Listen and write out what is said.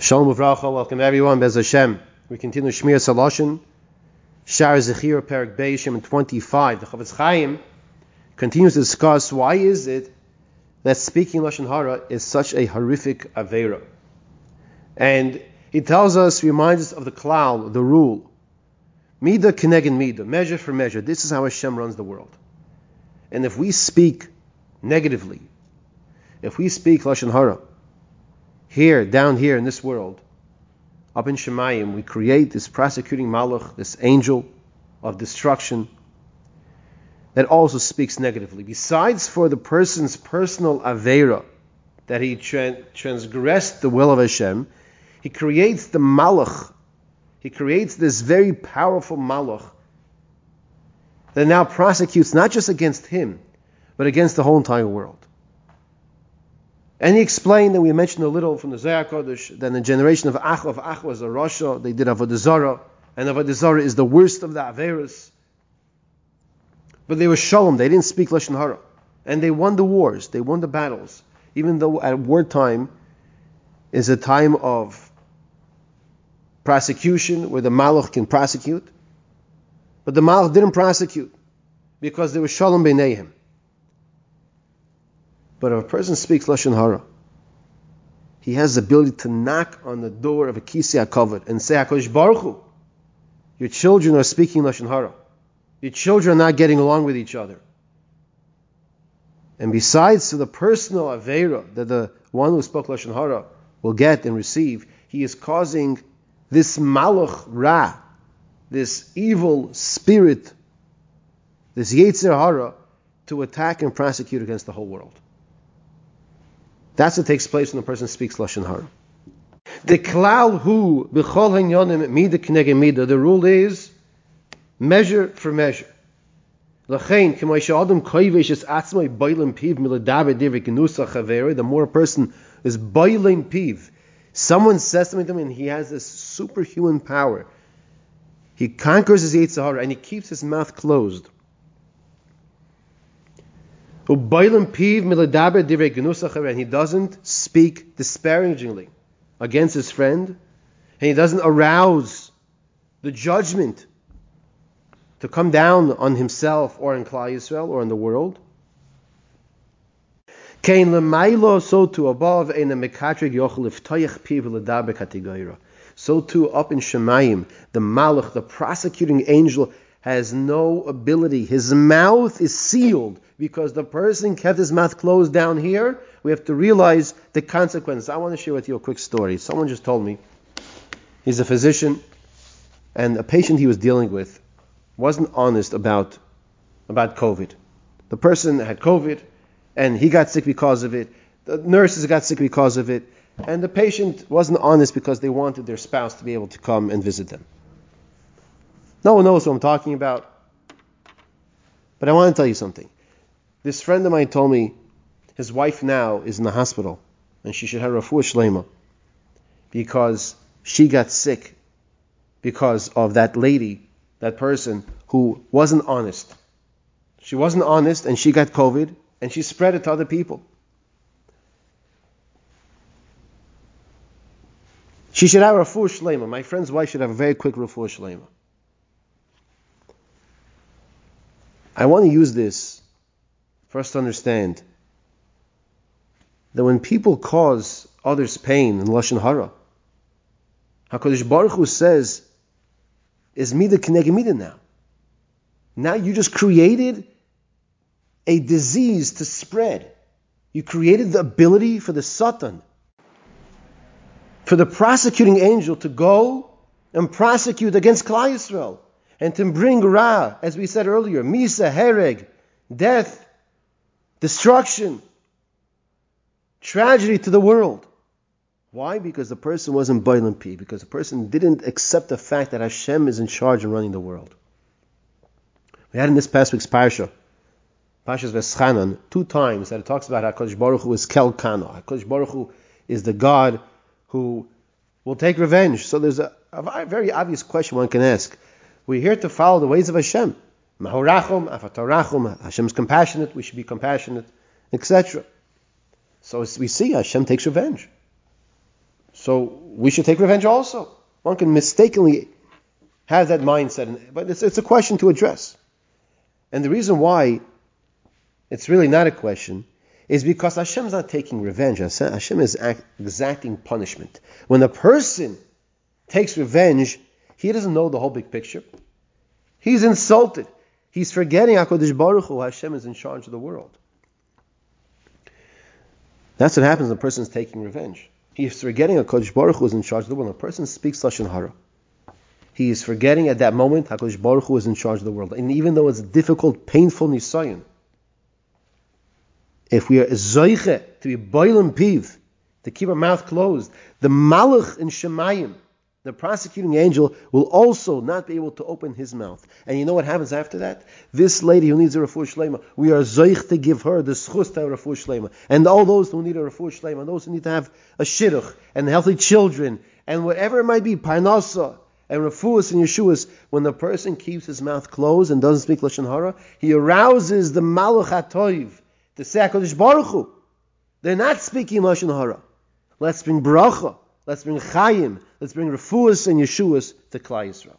Shalom Uvracha, welcome everyone, Bez Hashem. We continue Shmiras HaLashon, Shar Zechir, Perak Beishim 25. The Chofetz Chaim continues to discuss why is it that speaking Lashon Hara is such a horrific Avera. And he tells us, reminds us of the klal, the rule. Mida kenegin mida, measure for measure. This is how Hashem runs the world. And if we speak negatively, if we speak Lashon Hara, here, down here in this world, up in Shemayim, we create this prosecuting Malach, this angel of destruction, that also speaks negatively. Besides for the person's personal Avera, that he tra- transgressed the will of Hashem, he creates the Malach. He creates this very powerful Malach that now prosecutes not just against him, but against the whole entire world. And he explained, and we mentioned a little from the Zohar Kodesh, that the generation of Achav, of Achav was a Rasha, they did Avodah Zarah, and Avodah Zarah is the worst of the Averas. But they were Shalom, they didn't speak Lashon Hara. And they won the wars, they won the battles. Even though at wartime is a time of prosecution where the Malach can prosecute. But the Malach didn't prosecute because there was Shalom Beinayim. But if a person speaks Lashon Hara, he has the ability to knock on the door of a Kisei HaKavod and say, HaKadosh Baruch Hu, your children are speaking Lashon Hara. Your children are not getting along with each other. And besides the personal Avera that the one who spoke Lashon Hara will get and receive, he is causing this Malach Ra, this evil spirit, this Yetzer Hara, to attack and prosecute against the whole world. That's what takes place when a person speaks lashon hara. The klal hu b'chol hanyonim mida k'negem mida. The rule is measure for measure. The more a person is boiling piv, someone says something to him and he has this superhuman power. He conquers his Yetzer Hara and he keeps his mouth closed. And he doesn't speak disparagingly against his friend, and he doesn't arouse the judgment to come down on himself or on Klal Yisrael or on the world. So to above. So too up in Shemayim, the Malach, the prosecuting angel, has no ability. His mouth is sealed because the person kept his mouth closed down here. We have to realize the consequences. I want to share with you a quick story. Someone just told me he's a physician, and a patient he was dealing with wasn't honest about about COVID. The person had COVID, and he got sick because of it. The nurses got sick because of it, and the patient wasn't honest because they wanted their spouse to be able to come and visit them. No one knows what I'm talking about. But I want to tell you something. This friend of mine told me his wife now is in the hospital and she should have a full shlema because she got sick because of that lady, that person who wasn't honest. She wasn't honest and she got COVID and she spread it to other people. She should have a refuah shlema. My friend's wife should have a very quick refuah shlema. I want to use this us to understand that when people cause others pain in Lashon Hara, HaKadosh Baruch Hu says, is mida kineged mida now. Now you just created a disease to spread. You created the ability for the Satan, for the prosecuting angel to go and prosecute against Klal Yisrael and to bring Ra, as we said earlier, Misa, Hereg, death, destruction, tragedy to the world. Why? Because the person wasn't Bailam Pi, because the person didn't accept the fact that Hashem is in charge and running the world. We had in this past week's Parsha, Parshas Veschanan, two times that it talks about HaKadosh Baruch Hu is Kel Kana. HaKadosh Baruch Hu is the God who will take revenge. So there's a, a very obvious question one can ask. We're here to follow the ways of Hashem. Mahorachum, afatorachum, Hashem is compassionate, we should be compassionate, etc. So we see Hashem takes revenge. So we should take revenge also. One can mistakenly have that mindset, but it's, it's a question to address. And the reason why it's really not a question is because Hashem's not taking revenge. Hashem is exacting punishment. When a person takes revenge, he doesn't know the whole big picture. He's insulted. He's forgetting HaKadosh Baruch Hu, Hashem is in charge of the world. That's what happens when a person is taking revenge. He is forgetting HaKadosh Baruch Hu is in charge of the world. When a person speaks Lashon Hara, he is forgetting at that moment HaKadosh Baruch Hu is in charge of the world. And even though it's difficult, painful nisayon, if we are zoiche to be boiling piv, to keep our mouth closed, the malach in Shemayim, the prosecuting angel will also not be able to open his mouth. And you know what happens after that? This lady who needs a refuah shlema, we are zoich to give her the schus to refuah shlema. And all those who need a refuah shlema, those who need to have a shidduch, and healthy children, and whatever it might be, parnasa, and refuahs and yeshuas, when the person keeps his mouth closed and doesn't speak lashon hara, he arouses the malach hatoiv, the HaKadosh Baruch Hu. They're not speaking lashon hara. Let's bring bracha. Let's bring chayim. Let's bring refuahs and yeshuas to Klal Yisrael.